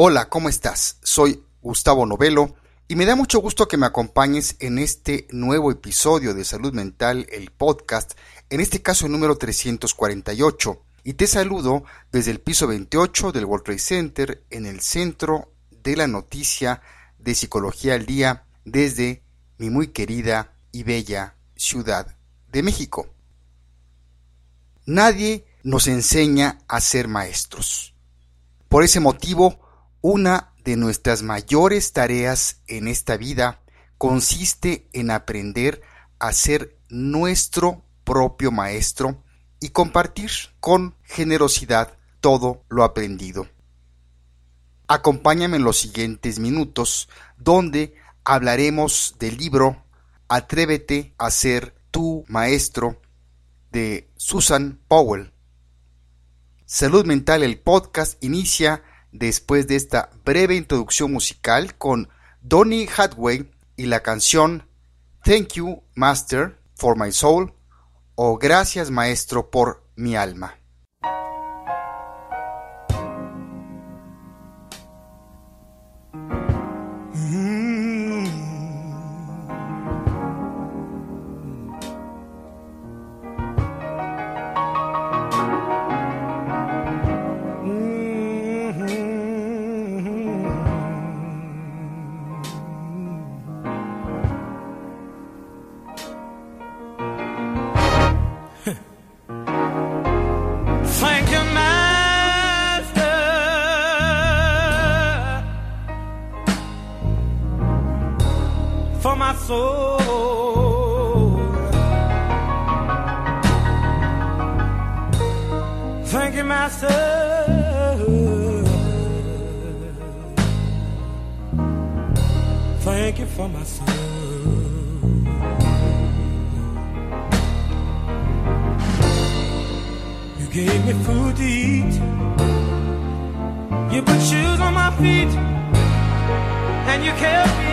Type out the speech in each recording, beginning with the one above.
Hola, ¿cómo estás? Soy Gustavo Novelo y me da mucho gusto que me acompañes en este nuevo episodio de Salud Mental, el podcast, en este caso el número 348. Y te saludo desde el piso 28 del World Trade Center en el centro de la noticia de Psicología al Día desde mi muy querida y bella Ciudad de México. Nadie nos enseña a ser maestros. Por ese motivo, una de nuestras mayores tareas en esta vida consiste en aprender a ser nuestro propio maestro y compartir con generosidad todo lo aprendido. Acompáñame en los siguientes minutos donde hablaremos del libro Atrévete a ser tu maestro de Susan Powell. Salud Mental, el podcast, inicia después de esta breve introducción musical con Donny Hathaway y la canción Thank You Master for My Soul o Gracias Maestro por mi alma. Thank you for my soul. You gave me food to eat. You put shoes on my feet. And you kept me.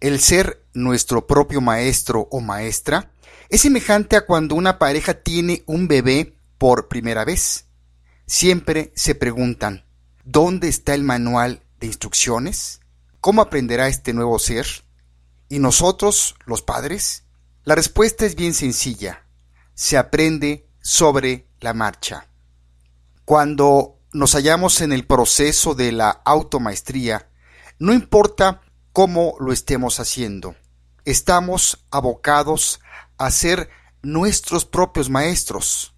El ser nuestro propio maestro o maestra es semejante a cuando una pareja tiene un bebé por primera vez. Siempre se preguntan, ¿dónde está el manual de instrucciones? ¿Cómo aprenderá este nuevo ser? ¿Y nosotros, los padres? La respuesta es bien sencilla. Se aprende sobre la marcha. Cuando nos hallamos en el proceso de la automaestría, no importa cómo lo estemos haciendo, estamos abocados a ser nuestros propios maestros.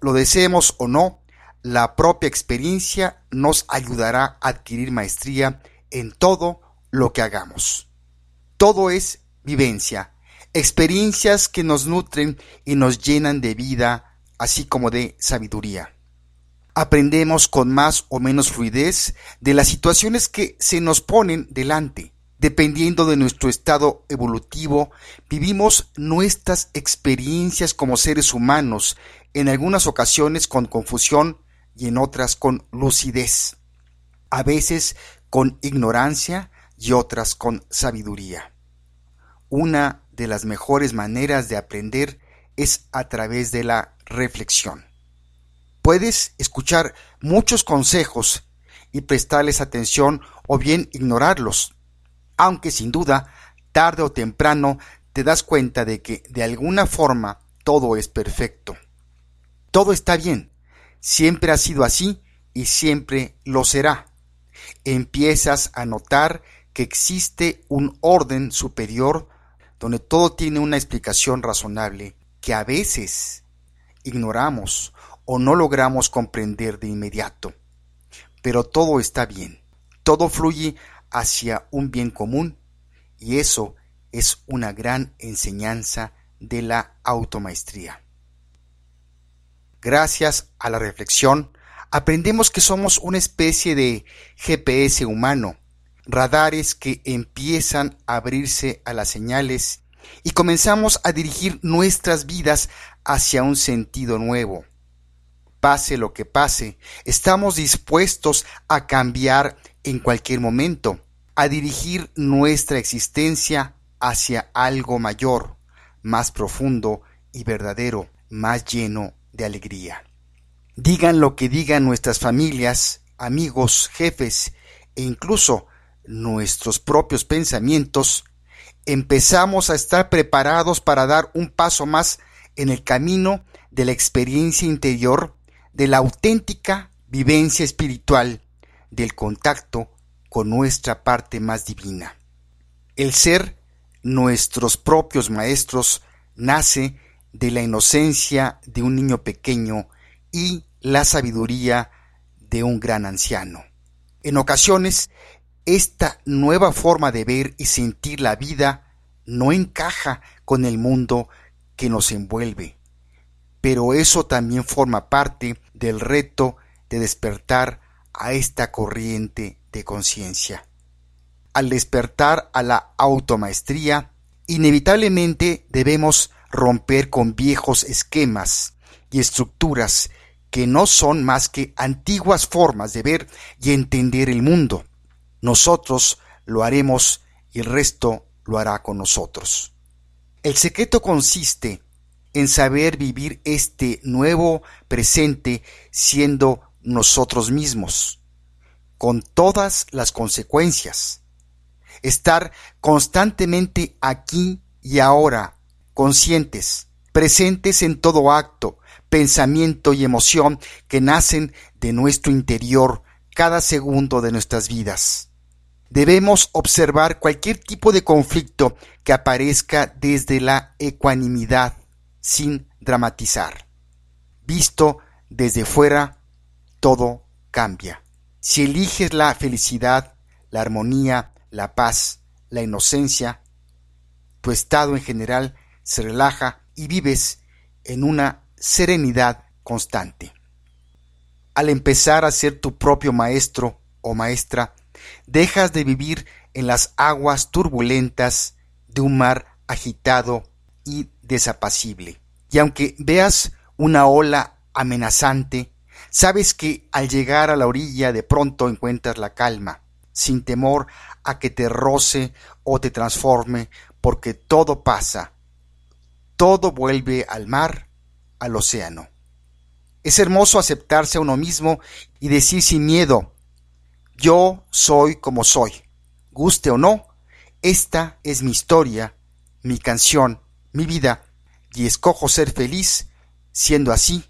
Lo deseemos o no, la propia experiencia nos ayudará a adquirir maestría en todo lo que hagamos. Todo es vivencia, experiencias que nos nutren y nos llenan de vida, así como de sabiduría. Aprendemos con más o menos fluidez de las situaciones que se nos ponen delante. Dependiendo de nuestro estado evolutivo, vivimos nuestras experiencias como seres humanos, en algunas ocasiones con confusión y en otras con lucidez, a veces con ignorancia y otras con sabiduría. Una de las mejores maneras de aprender es a través de la reflexión. Puedes escuchar muchos consejos y prestarles atención o bien ignorarlos, aunque sin duda, tarde o temprano, te das cuenta de que de alguna forma todo es perfecto. Todo está bien, siempre ha sido así y siempre lo será. Empiezas a notar que existe un orden superior donde todo tiene una explicación razonable que a veces ignoramos o no logramos comprender de inmediato. Pero todo está bien, todo fluye hacia un bien común y eso es una gran enseñanza de la automaestría. Gracias a la reflexión, aprendemos que somos una especie de GPS humano, radares que empiezan a abrirse a las señales y comenzamos a dirigir nuestras vidas hacia un sentido nuevo. Pase lo que pase, estamos dispuestos a cambiar en cualquier momento, a dirigir nuestra existencia hacia algo mayor, más profundo y verdadero, más lleno de alegría. Digan lo que digan nuestras familias, amigos, jefes e incluso nuestros propios pensamientos, empezamos a estar preparados para dar un paso más en el camino de la experiencia interior, de la auténtica vivencia espiritual, del contacto con nuestra parte más divina. El ser nuestros propios maestros nace de la inocencia de un niño pequeño y la sabiduría de un gran anciano. En ocasiones esta nueva forma de ver y sentir la vida no encaja con el mundo que nos envuelve, pero eso también forma parte del reto de despertar a esta corriente de conciencia. Al despertar a la automaestría, inevitablemente debemos romper con viejos esquemas y estructuras que no son más que antiguas formas de ver y entender el mundo nosotros lo haremos y el resto lo hará con nosotros. El secreto consiste en saber vivir este nuevo presente siendo nosotros mismos, con todas las consecuencias. Estar constantemente aquí y ahora, conscientes, presentes en todo acto, pensamiento y emoción que nacen de nuestro interior cada segundo de nuestras vidas. Debemos observar cualquier tipo de conflicto que aparezca desde la ecuanimidad, sin dramatizar. Visto desde fuera, todo cambia. Si eliges la felicidad, la armonía, la paz, la inocencia, tu estado en general se relaja y vives en una serenidad constante. Al empezar a ser tu propio maestro o maestra, dejas de vivir en las aguas turbulentas de un mar agitado y desapacible. Y aunque veas una ola amenazante, sabes que al llegar a la orilla de pronto encuentras la calma, sin temor a que te roce o te transforme, porque todo pasa, todo vuelve al mar, al océano. Es hermoso aceptarse a uno mismo y decir sin miedo, yo soy como soy. Guste o no, esta es mi historia, mi canción, mi vida, y escojo ser feliz siendo así,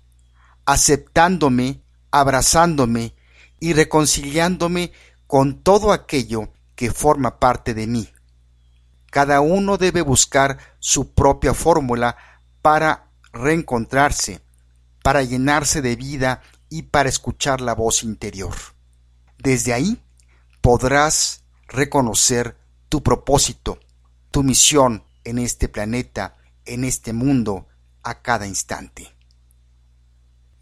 aceptándome, abrazándome y reconciliándome con todo aquello que forma parte de mí. Cada uno debe buscar su propia fórmula para reencontrarse, para llenarse de vida y para escuchar la voz interior. Desde ahí podrás reconocer tu propósito, tu misión en este planeta, en este mundo, a cada instante.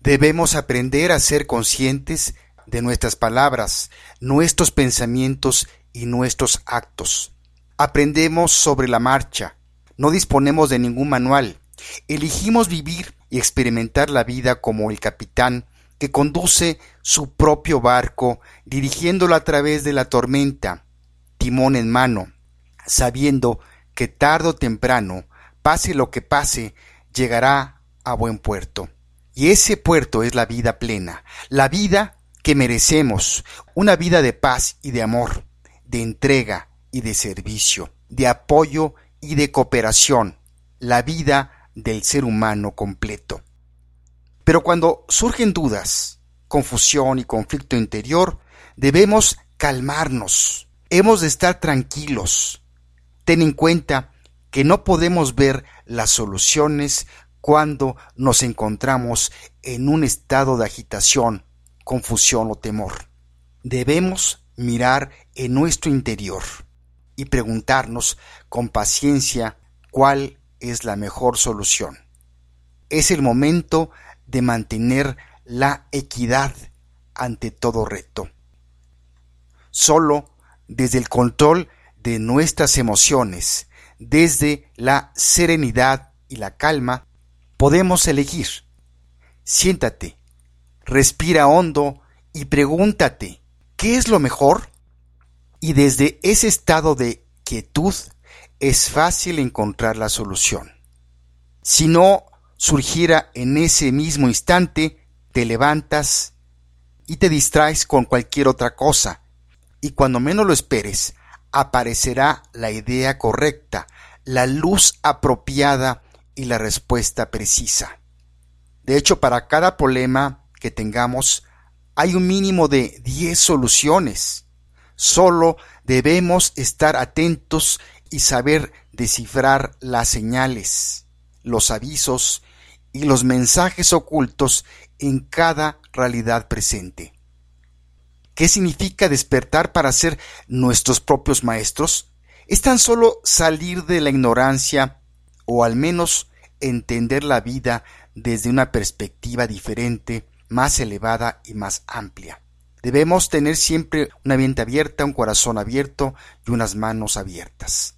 Debemos aprender a ser conscientes de nuestras palabras, nuestros pensamientos y nuestros actos. Aprendemos sobre la marcha, no disponemos de ningún manual, elegimos vivir y experimentar la vida como el capitán que conduce su propio barco, dirigiéndolo a través de la tormenta, timón en mano, sabiendo que tarde o temprano, pase lo que pase, llegará a buen puerto. Y ese puerto es la vida plena, la vida que merecemos, una vida de paz y de amor, de entrega y de servicio, de apoyo y de cooperación, la vida del ser humano completo. Pero cuando surgen dudas, confusión y conflicto interior, debemos calmarnos. Hemos de estar tranquilos. Ten en cuenta que no podemos ver las soluciones cuando nos encontramos en un estado de agitación, confusión o temor. Debemos mirar en nuestro interior y preguntarnos con paciencia cuál es la mejor solución. Es el momento de mantener la equidad ante todo reto. Solo desde el control de nuestras emociones, desde la serenidad y la calma, podemos elegir. Siéntate, respira hondo y pregúntate, ¿qué es lo mejor? Y desde ese estado de quietud es fácil encontrar la solución. Si no surgiera en ese mismo instante, te levantas y te distraes con cualquier otra cosa, y cuando menos lo esperes, aparecerá la idea correcta, la luz apropiada y la respuesta precisa. De hecho, para cada problema que tengamos, hay un mínimo de 10 soluciones. Solo debemos estar atentos y saber descifrar las señales, los avisos y los mensajes ocultos en cada realidad presente. ¿Qué significa despertar para ser nuestros propios maestros? Es tan solo salir de la ignorancia o al menos entender la vida desde una perspectiva diferente, más elevada y más amplia. Debemos tener siempre una mente abierta, un corazón abierto y unas manos abiertas.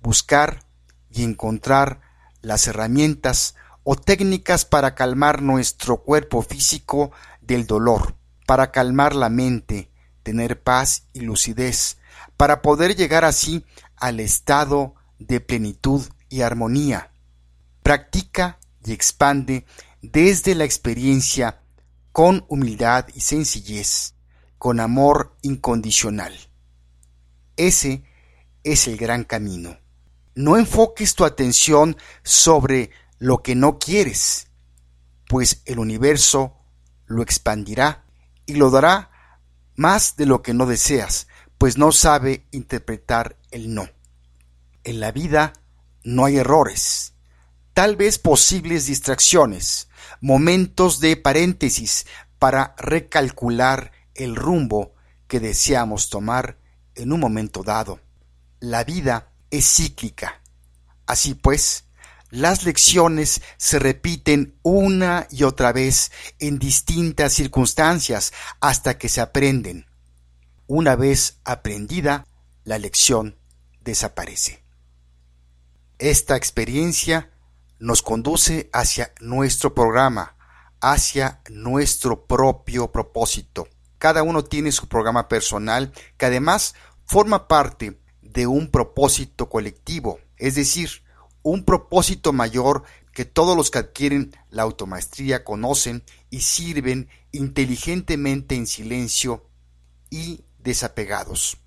Buscar y encontrar las herramientas o técnicas para calmar nuestro cuerpo físico del dolor, para calmar la mente, tener paz y lucidez, para poder llegar así al estado de plenitud y armonía. Practica y expande desde la experiencia con humildad y sencillez, con amor incondicional. Ese es el gran camino. No enfoques tu atención sobre lo que no quieres, pues el universo lo expandirá y lo dará más de lo que no deseas, pues no sabe interpretar el no. En la vida no hay errores, tal vez posibles distracciones, momentos de paréntesis para recalcular el rumbo que deseamos tomar en un momento dado. La vida es cíclica. Así pues, las lecciones se repiten una y otra vez en distintas circunstancias hasta que se aprenden. Una vez aprendida, la lección desaparece. Esta experiencia nos conduce hacia nuestro programa, hacia nuestro propio propósito. Cada uno tiene su programa personal que además forma parte de un propósito colectivo, es decir, un propósito mayor que todos los que adquieren la automaestría conocen y sirven inteligentemente en silencio y desapegados.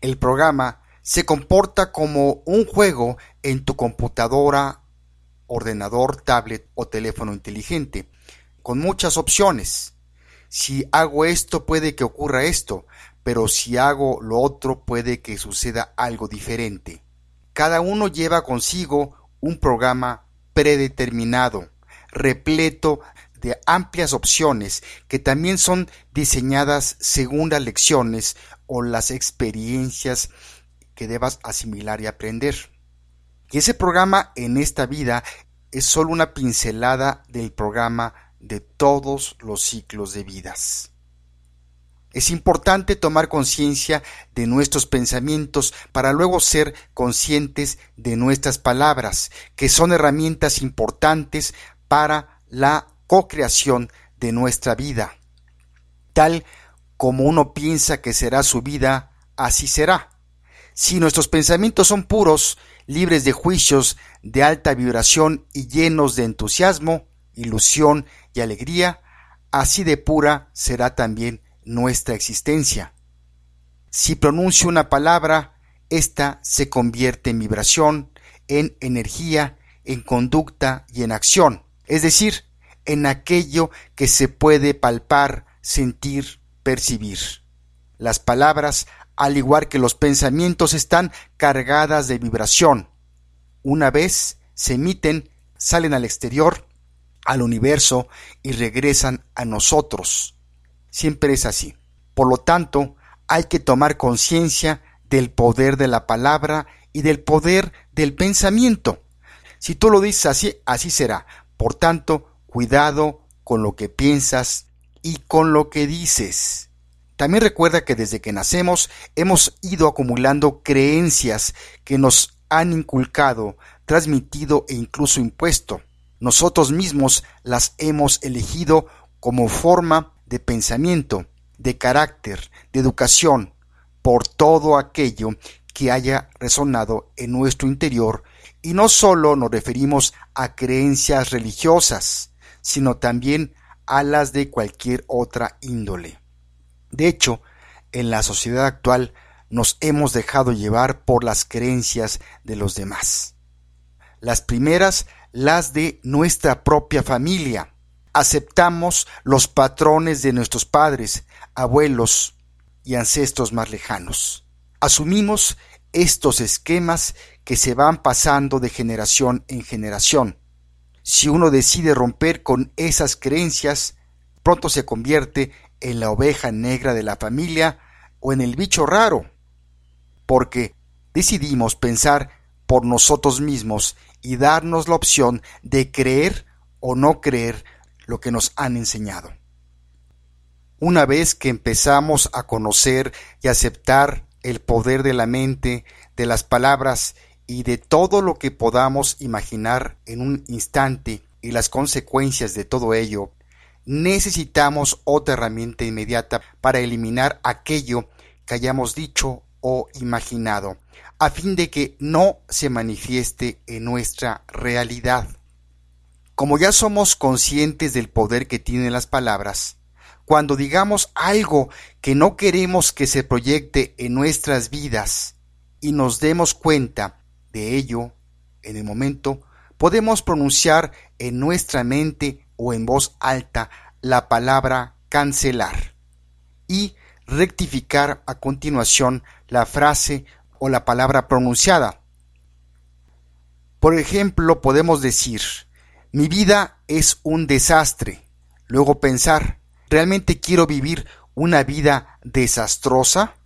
El programa se comporta como un juego en tu computadora ordenador, tablet o teléfono inteligente, con muchas opciones. Si hago esto puede que ocurra esto, pero si hago lo otro puede que suceda algo diferente. Cada uno lleva consigo un programa predeterminado, repleto de amplias opciones que también son diseñadas según las lecciones o las experiencias que debas asimilar y aprender. Y ese programa en esta vida es solo una pincelada del programa de todos los ciclos de vidas. Es importante tomar conciencia de nuestros pensamientos para luego ser conscientes de nuestras palabras, que son herramientas importantes para la co-creación de nuestra vida. Tal como uno piensa que será su vida, así será. Si nuestros pensamientos son puros, libres de juicios, de alta vibración y llenos de entusiasmo, ilusión y alegría, así de pura será también nuestra existencia. Si pronuncio una palabra, ésta se convierte en vibración, en energía, en conducta y en acción, es decir, en aquello que se puede palpar, sentir, percibir. Las palabras al igual que los pensamientos están cargadas de vibración. Una vez se emiten, salen al exterior, al universo y regresan a nosotros. Siempre es así. Por lo tanto, hay que tomar conciencia del poder de la palabra y del poder del pensamiento. Si tú lo dices así, así será. Por tanto, cuidado con lo que piensas y con lo que dices. También recuerda que desde que nacemos hemos ido acumulando creencias que nos han inculcado, transmitido e incluso impuesto. Nosotros mismos las hemos elegido como forma de pensamiento, de carácter, de educación, por todo aquello que haya resonado en nuestro interior y no solo nos referimos a creencias religiosas, sino también a las de cualquier otra índole. De hecho, en la sociedad actual nos hemos dejado llevar por las creencias de los demás. Las primeras, las de nuestra propia familia. Aceptamos los patrones de nuestros padres, abuelos y ancestros más lejanos. Asumimos estos esquemas que se van pasando de generación en generación. Si uno decide romper con esas creencias, pronto se convierte en la oveja negra de la familia o en el bicho raro, porque decidimos pensar por nosotros mismos y darnos la opción de creer o no creer lo que nos han enseñado. Una vez que empezamos a conocer y aceptar el poder de la mente, de las palabras y de todo lo que podamos imaginar en un instante y las consecuencias de todo ello, necesitamos otra herramienta inmediata para eliminar aquello que hayamos dicho o imaginado, a fin de que no se manifieste en nuestra realidad. Como ya somos conscientes del poder que tienen las palabras, cuando digamos algo que no queremos que se proyecte en nuestras vidas y nos demos cuenta de ello en el momento, podemos pronunciar en nuestra mente o en voz alta la palabra cancelar y rectificar a continuación la frase o la palabra pronunciada. Por ejemplo, podemos decir, mi vida es un desastre. Luego pensar, ¿realmente quiero vivir una vida desastrosa?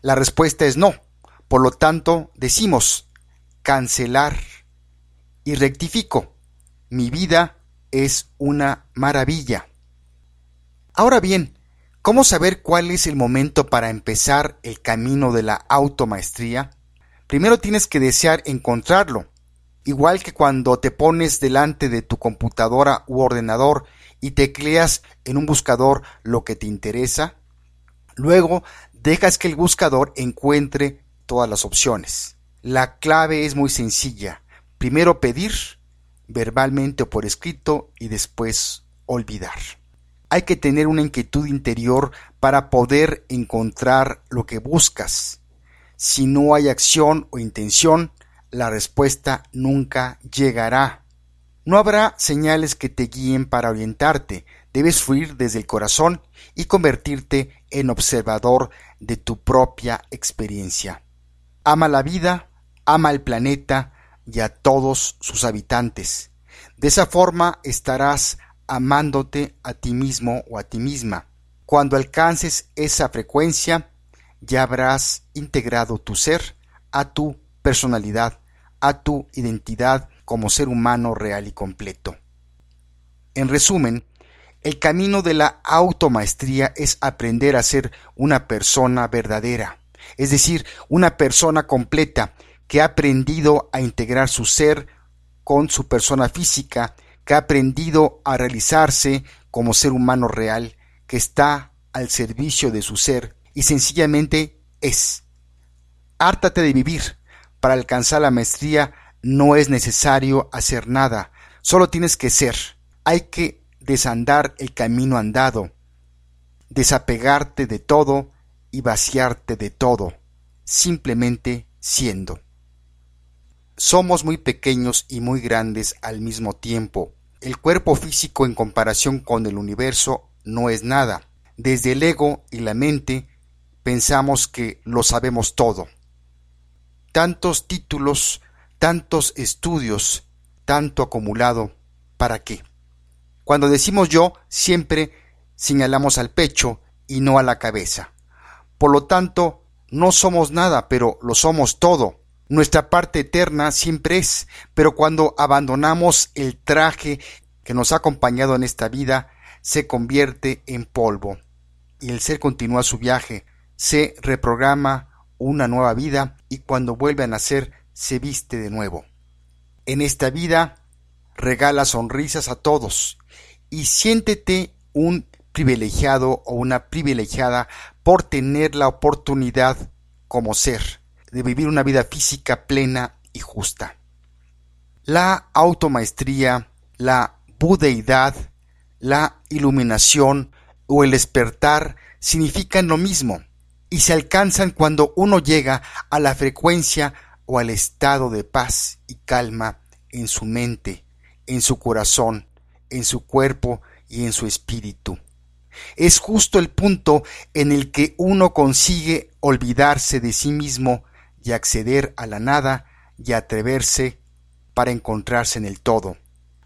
La respuesta es no. Por lo tanto, decimos cancelar y rectifico. Mi vida es una maravilla. Ahora bien, ¿cómo saber cuál es el momento para empezar el camino de la automaestría? Primero tienes que desear encontrarlo, igual que cuando te pones delante de tu computadora u ordenador y tecleas en un buscador lo que te interesa. Luego dejas que el buscador encuentre todas las opciones. La clave es muy sencilla. Primero pedir, verbalmente o por escrito, y después olvidar. Hay que tener una inquietud interior para poder encontrar lo que buscas. Si no hay acción o intención, la respuesta nunca llegará. No habrá señales que te guíen para orientarte, debes fluir desde el corazón y convertirte en observador de tu propia experiencia. Ama la vida, ama el planeta y a todos sus habitantes. De esa forma estarás amándote a ti mismo o a ti misma. Cuando alcances esa frecuencia, ya habrás integrado tu ser a tu personalidad, a tu identidad como ser humano real y completo. En resumen, el camino de la automaestría es aprender a ser una persona verdadera, es decir, una persona completa que ha aprendido a integrar su ser con su persona física, que ha aprendido a realizarse como ser humano real, que está al servicio de su ser y sencillamente es. Hártate de vivir. Para alcanzar la maestría no es necesario hacer nada, solo tienes que ser. Hay que desandar el camino andado, desapegarte de todo y vaciarte de todo, simplemente siendo. Somos muy pequeños y muy grandes al mismo tiempo. El cuerpo físico en comparación con el universo no es nada. Desde el ego y la mente pensamos que lo sabemos todo. Tantos títulos, tantos estudios, tanto acumulado, ¿para qué? Cuando decimos yo, siempre señalamos al pecho y no a la cabeza. Por lo tanto, no somos nada, pero lo somos todo. Nuestra parte eterna siempre es, pero cuando abandonamos el traje que nos ha acompañado en esta vida, se convierte en polvo. y el ser continúa su viaje, se reprograma una nueva vida y cuando vuelve a nacer se viste de nuevo. En esta vida regala sonrisas a todos y siéntete un privilegiado o una privilegiada por tener la oportunidad como ser de vivir una vida física plena y justa. La automaestría, la budeidad, la iluminación o el despertar significan lo mismo y se alcanzan cuando uno llega a la frecuencia o al estado de paz y calma en su mente, en su corazón, en su cuerpo y en su espíritu. Es justo el punto en el que uno consigue olvidarse de sí mismo y acceder a la nada y atreverse para encontrarse en el todo.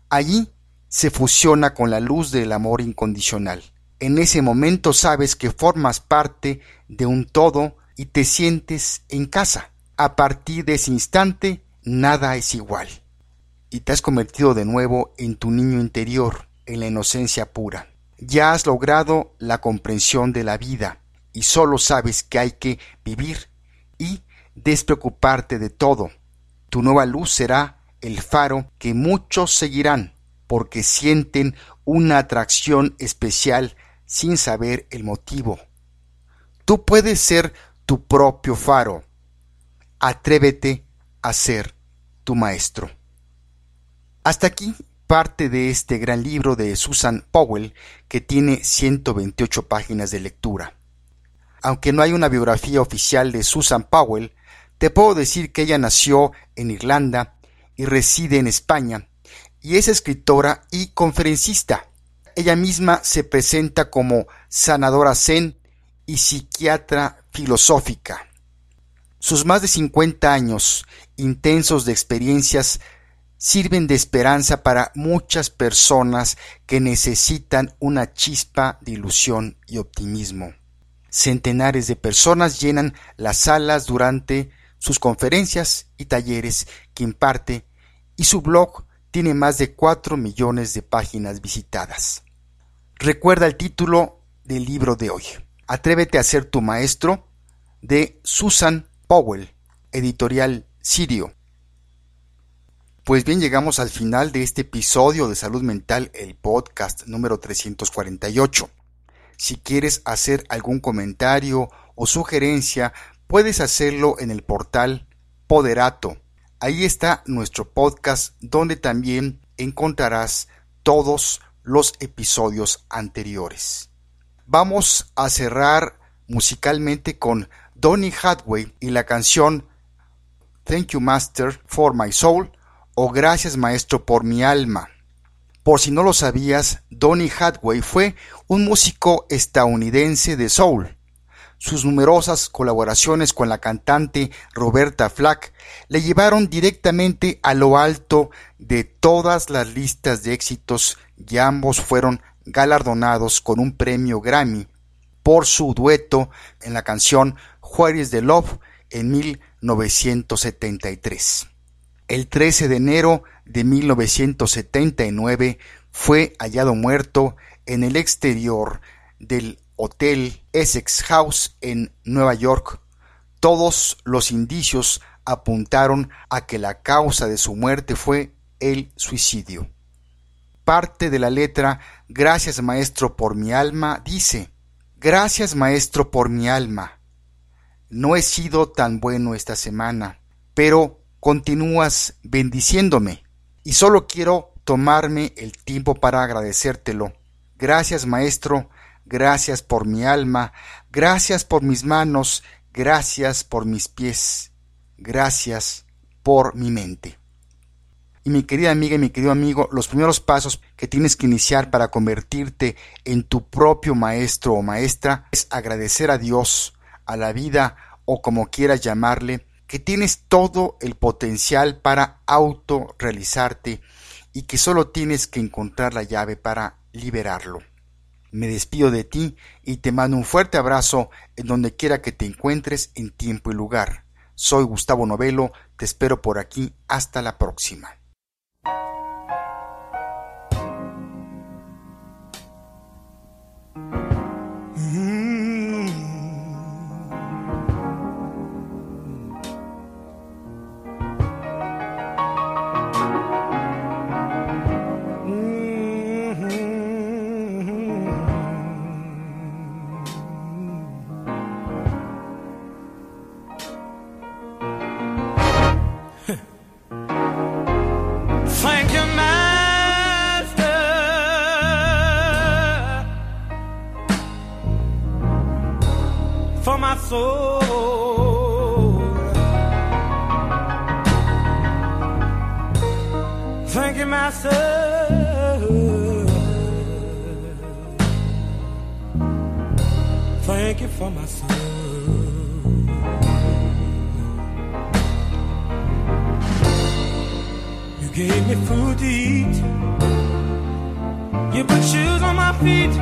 Allí se fusiona con la luz del amor incondicional. En ese momento sabes que formas parte de un todo y te sientes en casa. A partir de ese instante, nada es igual. Y te has convertido de nuevo en tu niño interior, en la inocencia pura. Ya has logrado la comprensión de la vida y solo sabes que hay que vivir y despreocuparte de todo. Tu nueva luz será el faro que muchos seguirán porque sienten una atracción especial sin saber el motivo. Tú puedes ser tu propio faro. Atrévete a ser tu maestro. Hasta aquí parte de este gran libro de Susan Powell que tiene 128 páginas de lectura. Aunque no hay una biografía oficial de Susan Powell, te puedo decir que ella nació en Irlanda y reside en España, y es escritora y conferencista. Ella misma se presenta como sanadora zen y psiquiatra filosófica. Sus más de 50 años intensos de experiencias sirven de esperanza para muchas personas que necesitan una chispa de ilusión y optimismo. Centenares de personas llenan las salas durante sus conferencias y talleres que imparte y su blog tiene más de 4 millones de páginas visitadas. Recuerda el título del libro de hoy. Atrévete a ser tu maestro de Susan Powell, editorial Sirio. Pues bien, llegamos al final de este episodio de Salud Mental, el podcast número 348. Si quieres hacer algún comentario o sugerencia puedes hacerlo en el portal Poderato. Ahí está nuestro podcast donde también encontrarás todos los episodios anteriores. Vamos a cerrar musicalmente con Donny Hathaway y la canción Thank You Master for My Soul o Gracias Maestro por mi alma. Por si no lo sabías, Donny Hathaway fue un músico estadounidense de soul sus numerosas colaboraciones con la cantante Roberta Flack le llevaron directamente a lo alto de todas las listas de éxitos y ambos fueron galardonados con un premio Grammy por su dueto en la canción Where is the Love en 1973. El 13 de enero de 1979 fue hallado muerto en el exterior del Hotel Essex House en Nueva York, todos los indicios apuntaron a que la causa de su muerte fue el suicidio. Parte de la letra Gracias Maestro por mi alma dice Gracias Maestro por mi alma. No he sido tan bueno esta semana, pero continúas bendiciéndome y solo quiero tomarme el tiempo para agradecértelo. Gracias Maestro gracias por mi alma, gracias por mis manos, gracias por mis pies, gracias por mi mente. Y mi querida amiga y mi querido amigo, los primeros pasos que tienes que iniciar para convertirte en tu propio maestro o maestra es agradecer a Dios, a la vida o como quieras llamarle, que tienes todo el potencial para autorrealizarte y que solo tienes que encontrar la llave para liberarlo. Me despido de ti y te mando un fuerte abrazo en donde quiera que te encuentres en tiempo y lugar. Soy Gustavo Novelo, te espero por aquí, hasta la próxima. Thank you for my soul. You gave me food to eat. You put shoes on my feet.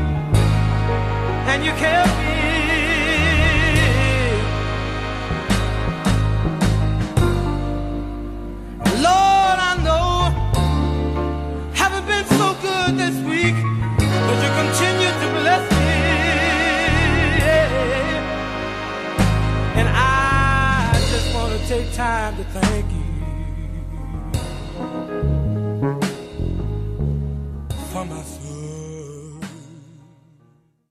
And you kept me. Take time to thank you.